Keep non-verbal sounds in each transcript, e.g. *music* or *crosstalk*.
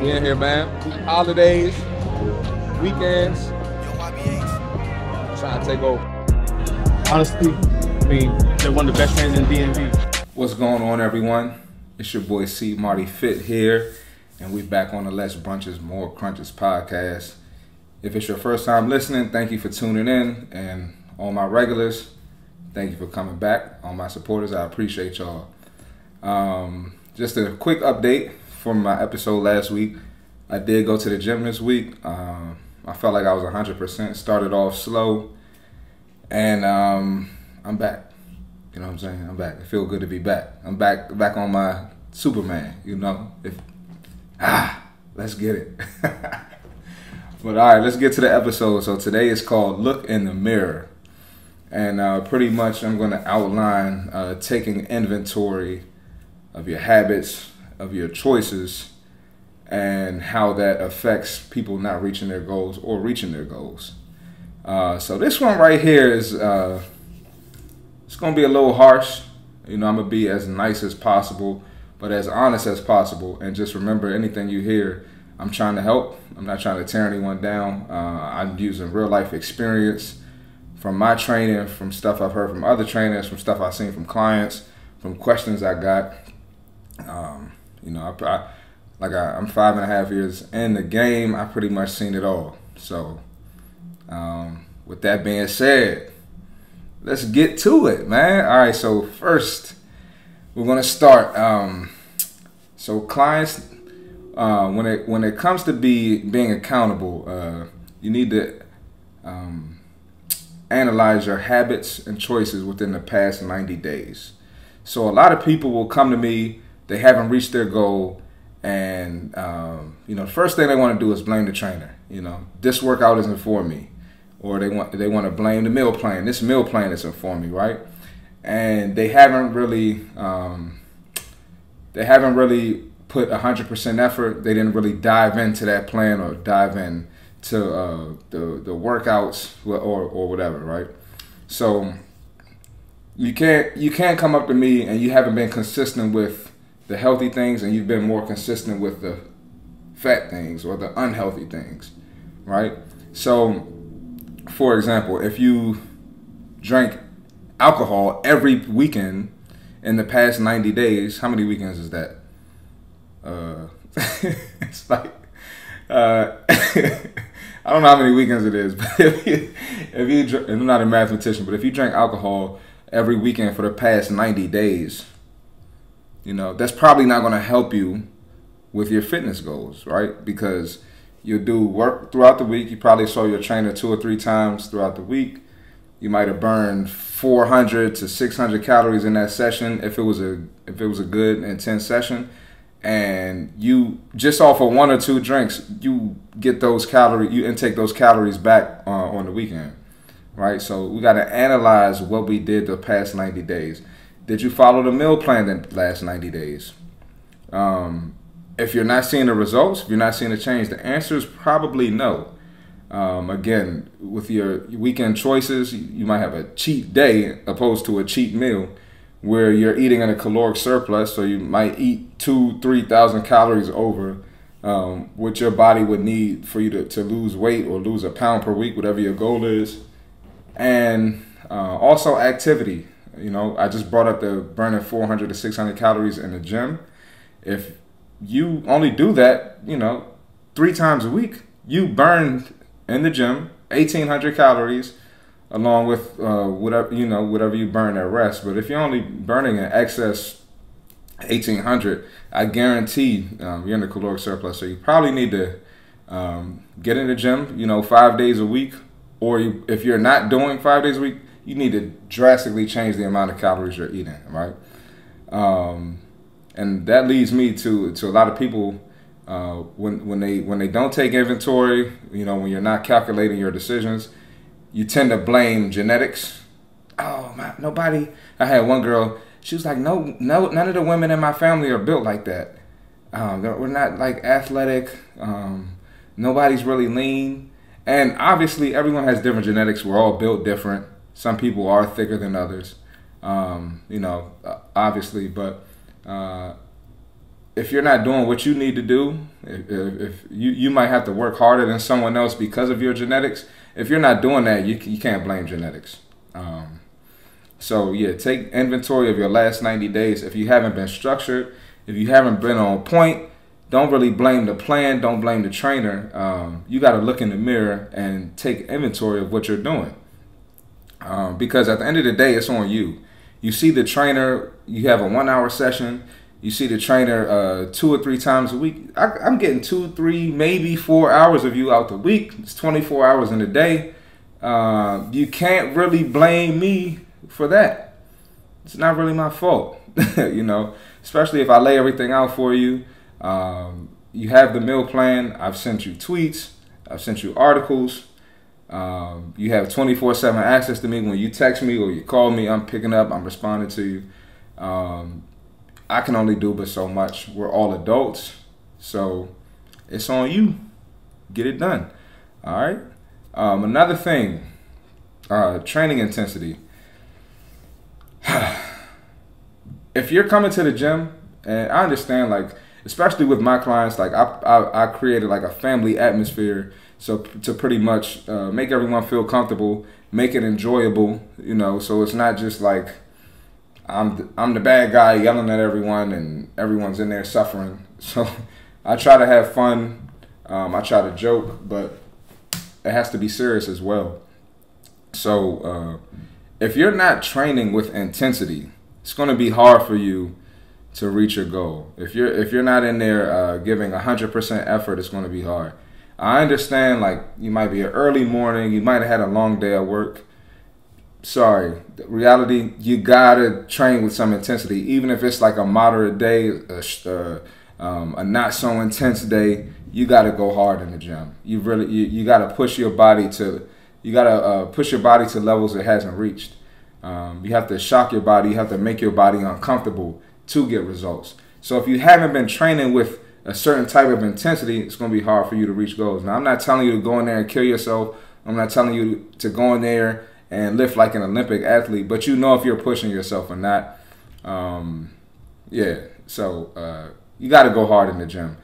We in here, man. Holidays, weekends. Trying to take over. Honestly, I mean, they're one of the best trainers in DMV. What's going on, everyone? It's your boy C. Marty Fit here, and we're back on the Less Brunches, More Crunches podcast. If it's your first time listening, thank you for tuning in, and all my regulars, thank you for coming back. All my supporters, I appreciate y'all. Um, just a quick update from my episode last week. I did go to the gym this week. Um, I felt like I was 100%. Started off slow, and um, I'm back. You know what I'm saying? I'm back. It feel good to be back. I'm back back on my Superman, you know. If ah, let's get it. *laughs* but all right, let's get to the episode. So today is called Look in the Mirror. And uh, pretty much I'm going to outline uh, taking inventory of your habits, of your choices, and how that affects people not reaching their goals or reaching their goals. Uh, so this one right here is uh, it's gonna be a little harsh. You know, I'm gonna be as nice as possible, but as honest as possible. And just remember, anything you hear, I'm trying to help. I'm not trying to tear anyone down. Uh, I'm using real life experience from my training, from stuff I've heard from other trainers, from stuff I've seen from clients, from questions I got. Um, you know, I, I like I, am five and a half years in the game. I pretty much seen it all. So, um, with that being said, let's get to it, man. All right. So first, we're gonna start. Um, so clients, uh, when it when it comes to be being accountable, uh, you need to um, analyze your habits and choices within the past 90 days. So a lot of people will come to me they haven't reached their goal. And um, you know the first thing they want to do is blame the trainer you know. This workout isn't for me. Or they want they want to blame the meal plan. This meal plan isn't for me right? And they haven't really um, they haven't really put 100% effort. They didn't really dive into that plan or dive in to uh, the, the workouts or, or whatever right? So you can't you can't come up to me and you haven't been consistent with the healthy things and you've been more consistent with the fat things or the unhealthy things, right? So, for example, if you drank alcohol every weekend in the past 90 days, how many weekends is that? Uh, *laughs* it's like, uh, *laughs* I don't know how many weekends it is, *laughs* but if you, if you, I'm not a mathematician, but if you drink alcohol every weekend for the past 90 days, you know, that's probably not going to help you with your fitness goals, right? Because you'll do work throughout the week. You probably saw your trainer two or three times throughout the week. You might have burned 400 to 600 calories in that session if it was a if it was a good intense session. And you just off of one or two drinks, you get those calories, you intake those calories back uh, on the weekend, right? So we got to analyze what we did the past 90 days. Did you follow the meal plan the last 90 days? Um, if you're not seeing the results, if you're not seeing the change, the answer is probably no. Um, again, with your weekend choices, you might have a cheat day opposed to a cheat meal where you're eating in a caloric surplus. So you might eat two, 3,000 calories over um, what your body would need for you to, to lose weight or lose a pound per week, whatever your goal is. And uh, also activity. You know, I just brought up the burning 400 to 600 calories in the gym. If you only do that, you know, three times a week, you burn in the gym 1800 calories along with uh, whatever you know whatever you burn at rest. But if you're only burning in excess 1800, I guarantee um, you're in the caloric surplus. So you probably need to um, get in the gym, you know, five days a week, or you, if you're not doing five days a week, you need to drastically change the amount of calories you're eating, right? Um, and that leads me to to a lot of people uh, when when they when they don't take inventory, you know, when you're not calculating your decisions, you tend to blame genetics. Oh my, nobody. I had one girl. She was like, no, no, none of the women in my family are built like that. Um, we're not like athletic. Um, nobody's really lean. And obviously, everyone has different genetics. We're all built different. Some people are thicker than others, um, you know, obviously, but uh, if you're not doing what you need to do, if, if, you you might have to work harder than someone else because of your genetics. If you're not doing that, you you can't blame genetics. Um, so yeah, take inventory of your last 90 days. If you haven't been structured, if you haven't been on point, don't really blame the plan. Don't blame the trainer. Um, you got to look in the mirror and take inventory of what you're doing. Um, because at the end of the day, it's on you. You see the trainer. You have a one-hour session. You see the trainer uh, two or three times a week. I, am getting two, three, maybe four hours of you out the week. It's 24 hours in a day. Uh, you can't really blame me for that. It's not really my fault, *laughs* you know. Especially if I lay everything out for you. Um, you have the meal plan. I've sent you tweets. I've sent you articles. Um, you have 24 7 access to me. When you text me or you call me, I'm picking up, I'm responding to you. Um, I can only do but so much. We're all adults. So it's on you. Get it done. All right. Um, another thing uh, training intensity. *sighs* if you're coming to the gym, and I understand, like, especially with my clients, like I, I, I created like a family atmosphere, so to pretty much uh, make everyone feel comfortable, make it enjoyable, you know. So it's not just like I'm the, I'm the bad guy yelling at everyone and everyone's in there suffering. *laughs* So I try to have fun. Um, I try to joke, but it has to be serious as well. So uh, if you're not training with intensity, it's going to be hard for you to reach your goal. If you're if you're not in there uh, giving hundred percent effort, it's going to be hard. I understand, like you might be an early morning, you might have had a long day at work. Sorry, reality you gotta train with some intensity, even if it's like a moderate day, a, uh, um, a not so intense day. You gotta go hard in the gym. You really you, you gotta push your body to you gotta uh, push your body to levels it hasn't reached. Um, you have to shock your body. You have to make your body uncomfortable to get results. So if you haven't been training with a certain type of intensity, it's going to be hard for you to reach goals. Now, I'm not telling you to go in there and kill yourself. I'm not telling you to go in there and lift like an Olympic athlete, but you know if you're pushing yourself or not. Um, yeah, so uh, you got to go hard in the gym.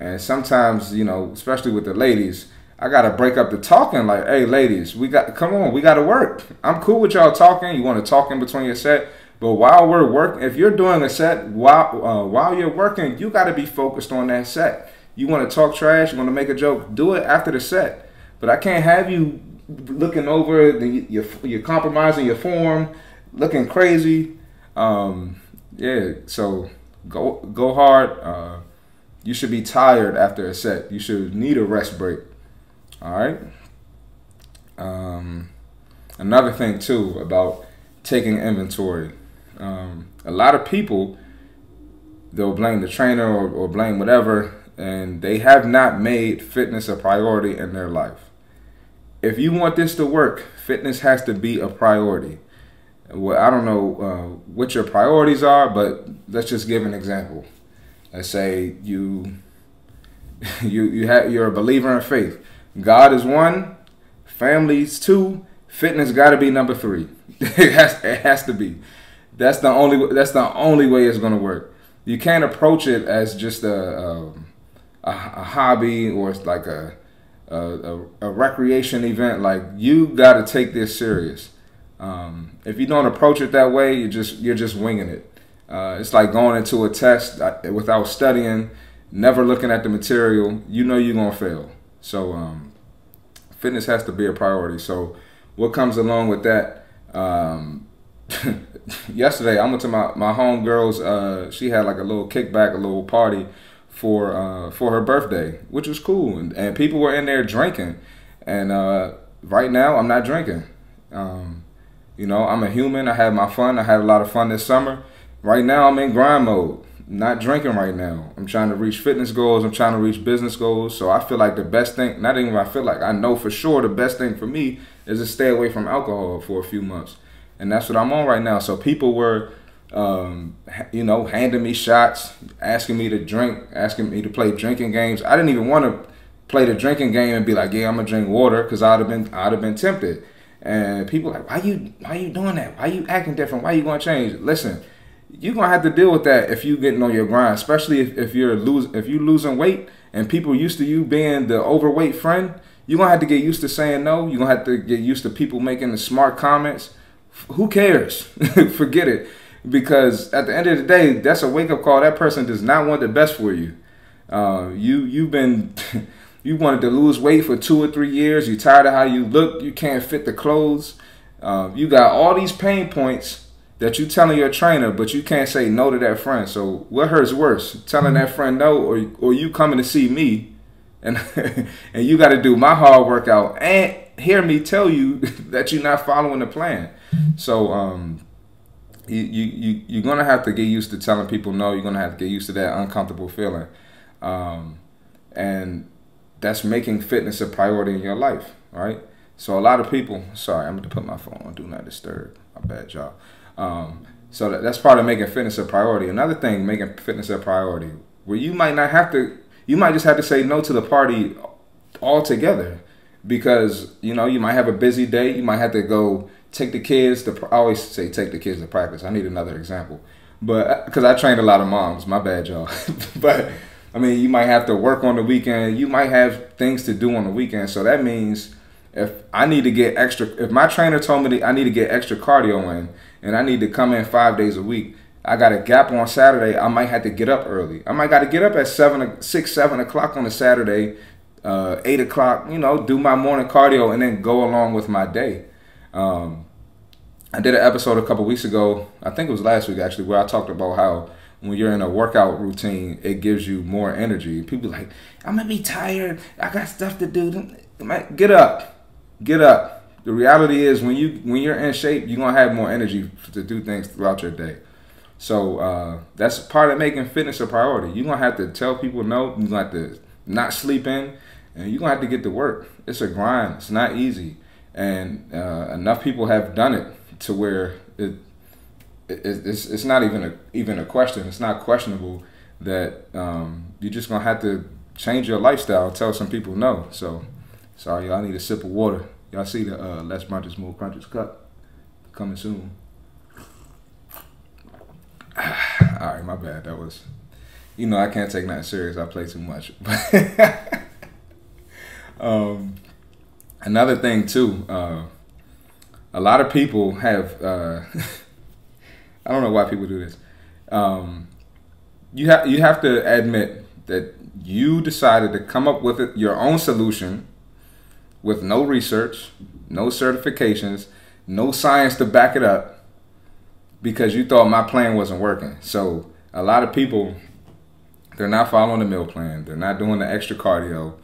And sometimes, you know, especially with the ladies, I gotta break up the talking. Like, hey, ladies, we got come on, we gotta work. I'm cool with y'all talking. You want to talk in between your set, but while we're working, if you're doing a set while uh, while you're working, you got to be focused on that set. You want to talk trash, you want to make a joke, do it after the set. But I can't have you looking over the you're, you're compromising your form, looking crazy. Um, yeah, so go go hard. Uh, you should be tired after a set. You should need a rest break. All right. Um, another thing too about taking inventory um, a lot of people they'll blame the trainer or, or blame whatever, and they have not made fitness a priority in their life. If you want this to work, fitness has to be a priority. Well, I don't know uh, what your priorities are, but let's just give an example. Let's say you *laughs* you you have you're a believer in faith. God is one, families two, fitness got to be number three. *laughs* it has it has to be. That's the only that's the only way it's gonna work. You can't approach it as just a a, a, a hobby or it's like a, a, a recreation event. Like you got to take this serious. Um, if you don't approach it that way, you just you're just winging it. Uh, it's like going into a test uh, without studying, never looking at the material. You know you're gonna fail. So um, fitness has to be a priority. So what comes along with that? Um, *laughs* yesterday I went to my my homegirl's. Uh, she had like a little kickback, a little party for uh, for her birthday, which was cool, and, and people were in there drinking. And uh, right now, I'm not drinking. Um, you know, I'm a human. I had my fun. I had a lot of fun this summer. Right now, I'm in grind mode. Not drinking right now. I'm trying to reach fitness goals. I'm trying to reach business goals. So I feel like the best thing, not even I feel like, I know for sure the best thing for me is to stay away from alcohol for a few months and that's what I'm on right now. So people were, um, you know, handing me shots, asking me to drink, asking me to play drinking games. I didn't even want to play the drinking game and be like, yeah, I'm gonna drink water, because I'd have been, I'd have been tempted. And people like, why you, why you doing that? Why you acting different? Why you gonna change? Listen, you're gonna have to deal with that if you getting on your grind, especially if, if you're lose if you losing weight and people used to you being the overweight friend, you're gonna have to get used to saying no. You're gonna have to get used to people making the smart comments. Who cares? *laughs* Forget it. Because at the end of the day, that's a wake up call. That person does not want the best for you. Uh, you you've been *laughs* you wanted to lose weight for two or three years. You're tired of how you look. You can't fit the clothes. Uh, you got all these pain points that you're telling your trainer, but you can't say no to that friend. So what hurts worse, telling that friend no, or or you coming to see me, and *laughs* and you got to do my hard workout and hear me tell you that you're not following the plan. So um, you you you're gonna have to get used to telling people no. You're gonna have to get used to that uncomfortable feeling, um, and that's making fitness a priority in your life, right? So a lot of people. Sorry, I'm gonna put my phone on do not disturb. My bad, y'all. Um, so that, that's part of making fitness a priority. Another thing, making fitness a priority, where you might not have to, you might just have to say no to the party altogether, because you know you might have a busy day. You might have to go take the kids to. I always say take the kids to practice. I need another example, but because I trained a lot of moms. My bad, y'all. *laughs* but I mean, you might have to work on the weekend. You might have things to do on the weekend. So that means if I need to get extra, if my trainer told me that I need to get extra cardio in, and I need to come in five days a week, I got a gap on Saturday. I might have to get up early. I might got to get up at seven, six, seven o'clock on a Saturday, uh, eight o'clock. You know, do my morning cardio and then go along with my day. Um, I did an episode a couple weeks ago. I think it was last week actually, where I talked about how when you're in a workout routine, it gives you more energy. People like, I'm gonna be tired. I got stuff to do. Get up get up. The reality is when you when you're in shape, you're gonna have more energy to do things throughout your day. So uh, that's part of making fitness a priority. You're gonna have to tell people no. You're gonna have to not sleep in, and you're gonna have to get to work. It's a grind. It's not easy, and uh, enough people have done it to where it, it it's it's not even a even a question. It's not questionable that um, you're just gonna have to change your lifestyle. Tell some people no. So. Sorry, y'all need a sip of water. Y'all see the uh, Less Brunches, More Crunches cup coming soon. *sighs* All right, my bad. That was, you know, I can't take that serious. I play too much. *laughs* um, another thing too, uh, a lot of people have. Uh, *laughs* I don't know why people do this. Um, you have you have to admit that you decided to come up with it, your own solution with no research, no certifications, no science to back it up because you thought my plan wasn't working. So a lot of people, they're not following the meal plan. They're not doing the extra cardio.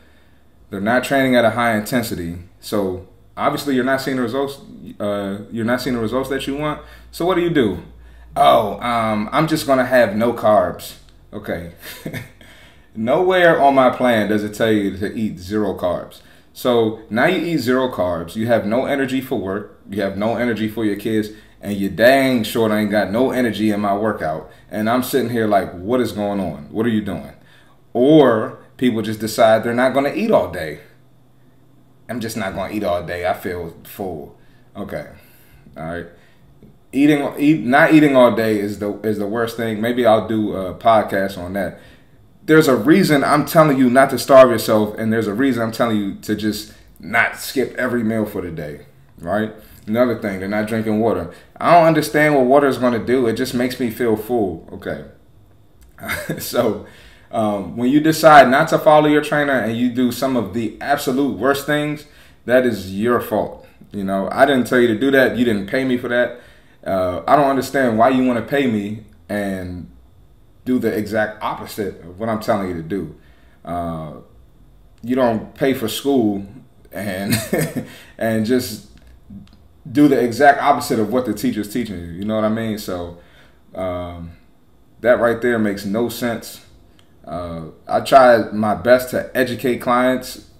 They're not training at a high intensity. So obviously you're not seeing the results. Uh, you're not seeing the results that you want. So what do you do? Oh, um, I'm just gonna have no carbs. Okay. *laughs* Nowhere on my plan does it tell you to eat zero carbs. So now you eat zero carbs. You have no energy for work. You have no energy for your kids. And you dang short I ain't got no energy in my workout. And I'm sitting here like, what is going on? What are you doing? Or people just decide they're not going to eat all day. I'm just not going to eat all day. I feel full. Okay. All right. Eating, eat, not eating all day is the is the worst thing. Maybe I'll do a podcast on that there's a reason I'm telling you not to starve yourself, and there's a reason I'm telling you to just not skip every meal for the day, right? Another thing, they're not drinking water. I don't understand what water is going to do. It just makes me feel full. Okay. *laughs* so, um, when you decide not to follow your trainer and you do some of the absolute worst things, that is your fault. You know, I didn't tell you to do that. You didn't pay me for that. Uh, I don't understand why you want to pay me and do the exact opposite of what I'm telling you to do. Uh, you don't pay for school and *laughs* and just do the exact opposite of what the teacher's teaching you. You know what I mean? So um, that right there makes no sense. Uh, I try my best to educate clients,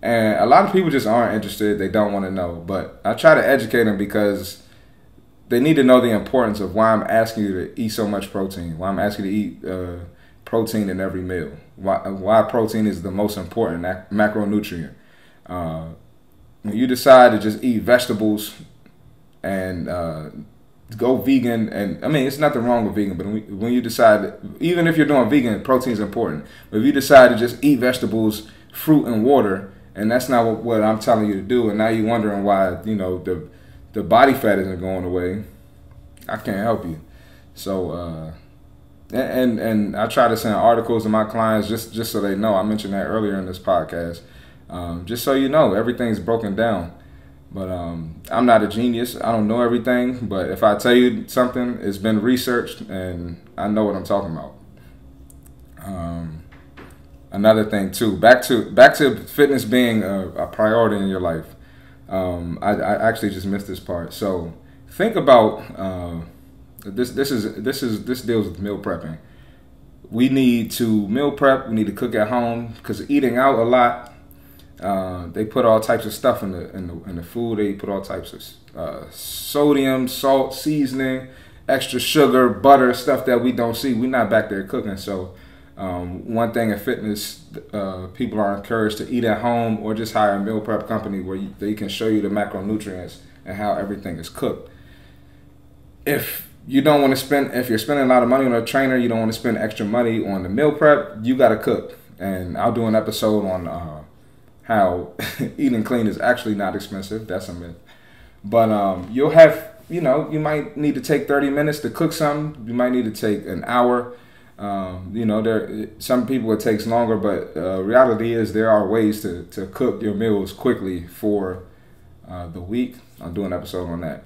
and a lot of people just aren't interested. They don't want to know, but I try to educate them because they need to know the importance of why I'm asking you to eat so much protein. Why I'm asking you to eat uh, protein in every meal. Why why protein is the most important macronutrient. Uh, when you decide to just eat vegetables and uh, go vegan, and I mean, it's nothing wrong with vegan, but when you decide, even if you're doing vegan, protein is important. But if you decide to just eat vegetables, fruit, and water, and that's not what, what I'm telling you to do, and now you're wondering why you know the the body fat isn't going away, I can't help you. So. uh and and I try to send articles to my clients just just so they know. I mentioned that earlier in this podcast, um, just so you know everything's broken down. But um, I'm not a genius. I don't know everything. But if I tell you something, it's been researched and I know what I'm talking about. Um, another thing too, back to back to fitness being a, a priority in your life. Um, I, I, actually just missed this part. So think about uh, this. This is this is this deals with meal prepping. We need to meal prep. We need to cook at home because eating out a lot uh, they put all types of stuff in the, in the in the food. They put all types of uh, sodium, salt, seasoning, extra sugar, butter, stuff that we don't see. We're not back there cooking. So um, one thing in fitness, uh, people are encouraged to eat at home or just hire a meal prep company where you, they can show you the macronutrients and how everything is cooked. If you don't want to spend, if you're spending a lot of money on a trainer, you don't want to spend extra money on the meal prep. You got to cook, and I'll do an episode on uh, how *laughs* eating clean is actually not expensive. That's a myth. But um, you'll have, you know, you might need to take 30 minutes to cook something. You might need to take an hour. Um, you know, there some people it takes longer, but uh, reality is there are ways to, to cook your meals quickly for uh, the week. I'll do an episode on that.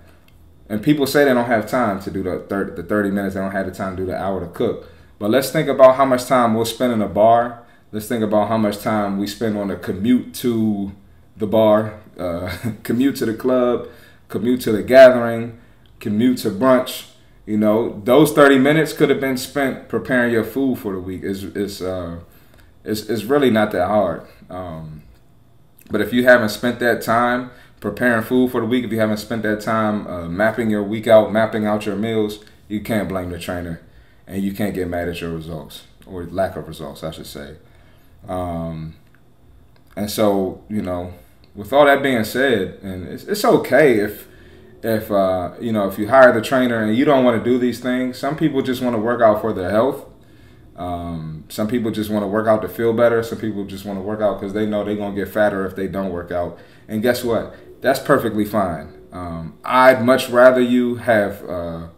And people say they don't have time to do the 30, the 30 minutes. They don't have the time to do the hour to cook. But let's think about how much time we'll spend in a bar let's think about how much time we spend on a commute to the bar, uh, *laughs* commute to the club, commute to the gathering, commute to brunch. You know, those 30 minutes could have been spent preparing your food for the week. It's, it's, uh, it's, it's really not that hard. Um, but if you haven't spent that time preparing food for the week, if you haven't spent that time uh, mapping your week out, mapping out your meals, you can't blame the trainer and you can't get mad at your results or lack of results, I should say. Um, and so, you know, with all that being said, and it's, it's okay if if uh, you know if you hire the trainer and you don't want to do these things. Some people just want to work out for their health. Um, some people just want to work out to feel better. Some people just want to work out because they know they're gonna get fatter if they don't work out. And guess what? That's perfectly fine. Um, I'd much rather you have uh,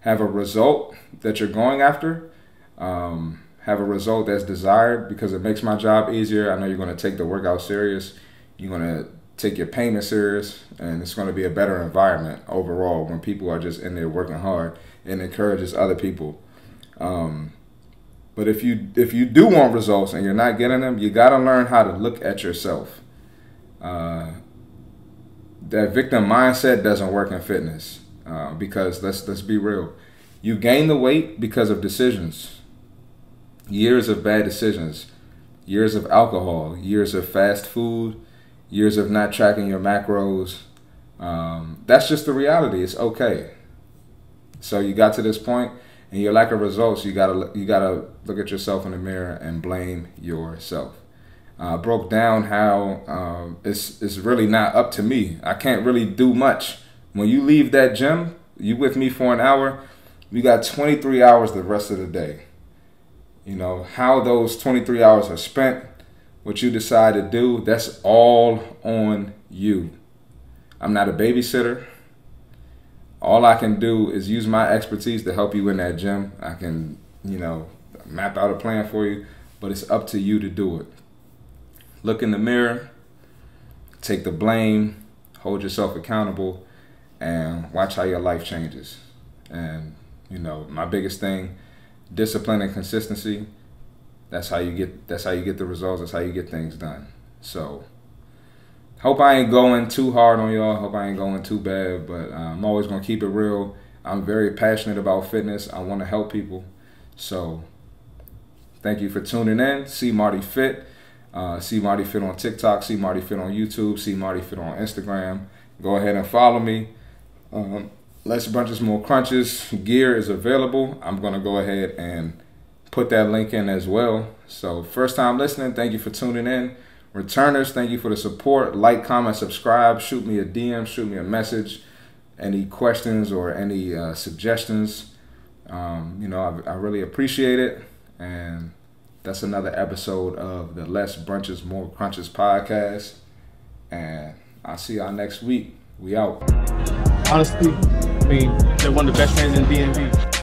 have a result that you're going after. Um, have a result that's desired because it makes my job easier. I know you're going to take the workout serious. You're going to take your payment serious, and it's going to be a better environment overall when people are just in there working hard and encourages other people. Um, but if you if you do want results and you're not getting them, you got to learn how to look at yourself. Uh, that victim mindset doesn't work in fitness uh, because let's let's be real. You gain the weight because of decisions years of bad decisions, years of alcohol, years of fast food, years of not tracking your macros. Um, that's just the reality. It's okay. So you got to this point, and your lack of results, you gotta you gotta look at yourself in the mirror and blame yourself. I uh, broke down how um, it's it's really not up to me. I can't really do much. When you leave that gym, you with me for an hour. We got 23 hours the rest of the day. You know, how those 23 hours are spent, what you decide to do, that's all on you. I'm not a babysitter. All I can do is use my expertise to help you in that gym. I can, you know, map out a plan for you, but it's up to you to do it. Look in the mirror, take the blame, hold yourself accountable, and watch how your life changes. And, you know, my biggest thing discipline and consistency that's how you get that's how you get the results that's how you get things done. So hope i ain't going too hard on y'all hope i ain't going too bad but uh, i'm always going to keep it real. I'm very passionate about fitness. I want to help people. So thank you for tuning in. C. Marty Fit uh, C. Marty Fit on tiktok C. Marty Fit on youtube C. Marty Fit on instagram. Go ahead and follow me. Um, Less Brunches, More Crunches gear is available. I'm going to go ahead and put that link in as well. So, first time listening, thank you for tuning in. Returners, thank you for the support. Like, comment, subscribe, shoot me a DM, shoot me a message. any questions or any uh, suggestions. Um, you know, I, I really appreciate it. And that's another episode of the Less Brunches, More Crunches podcast. And I'll see y'all next week. We out. Honestly, they're one of the best fans in DMV.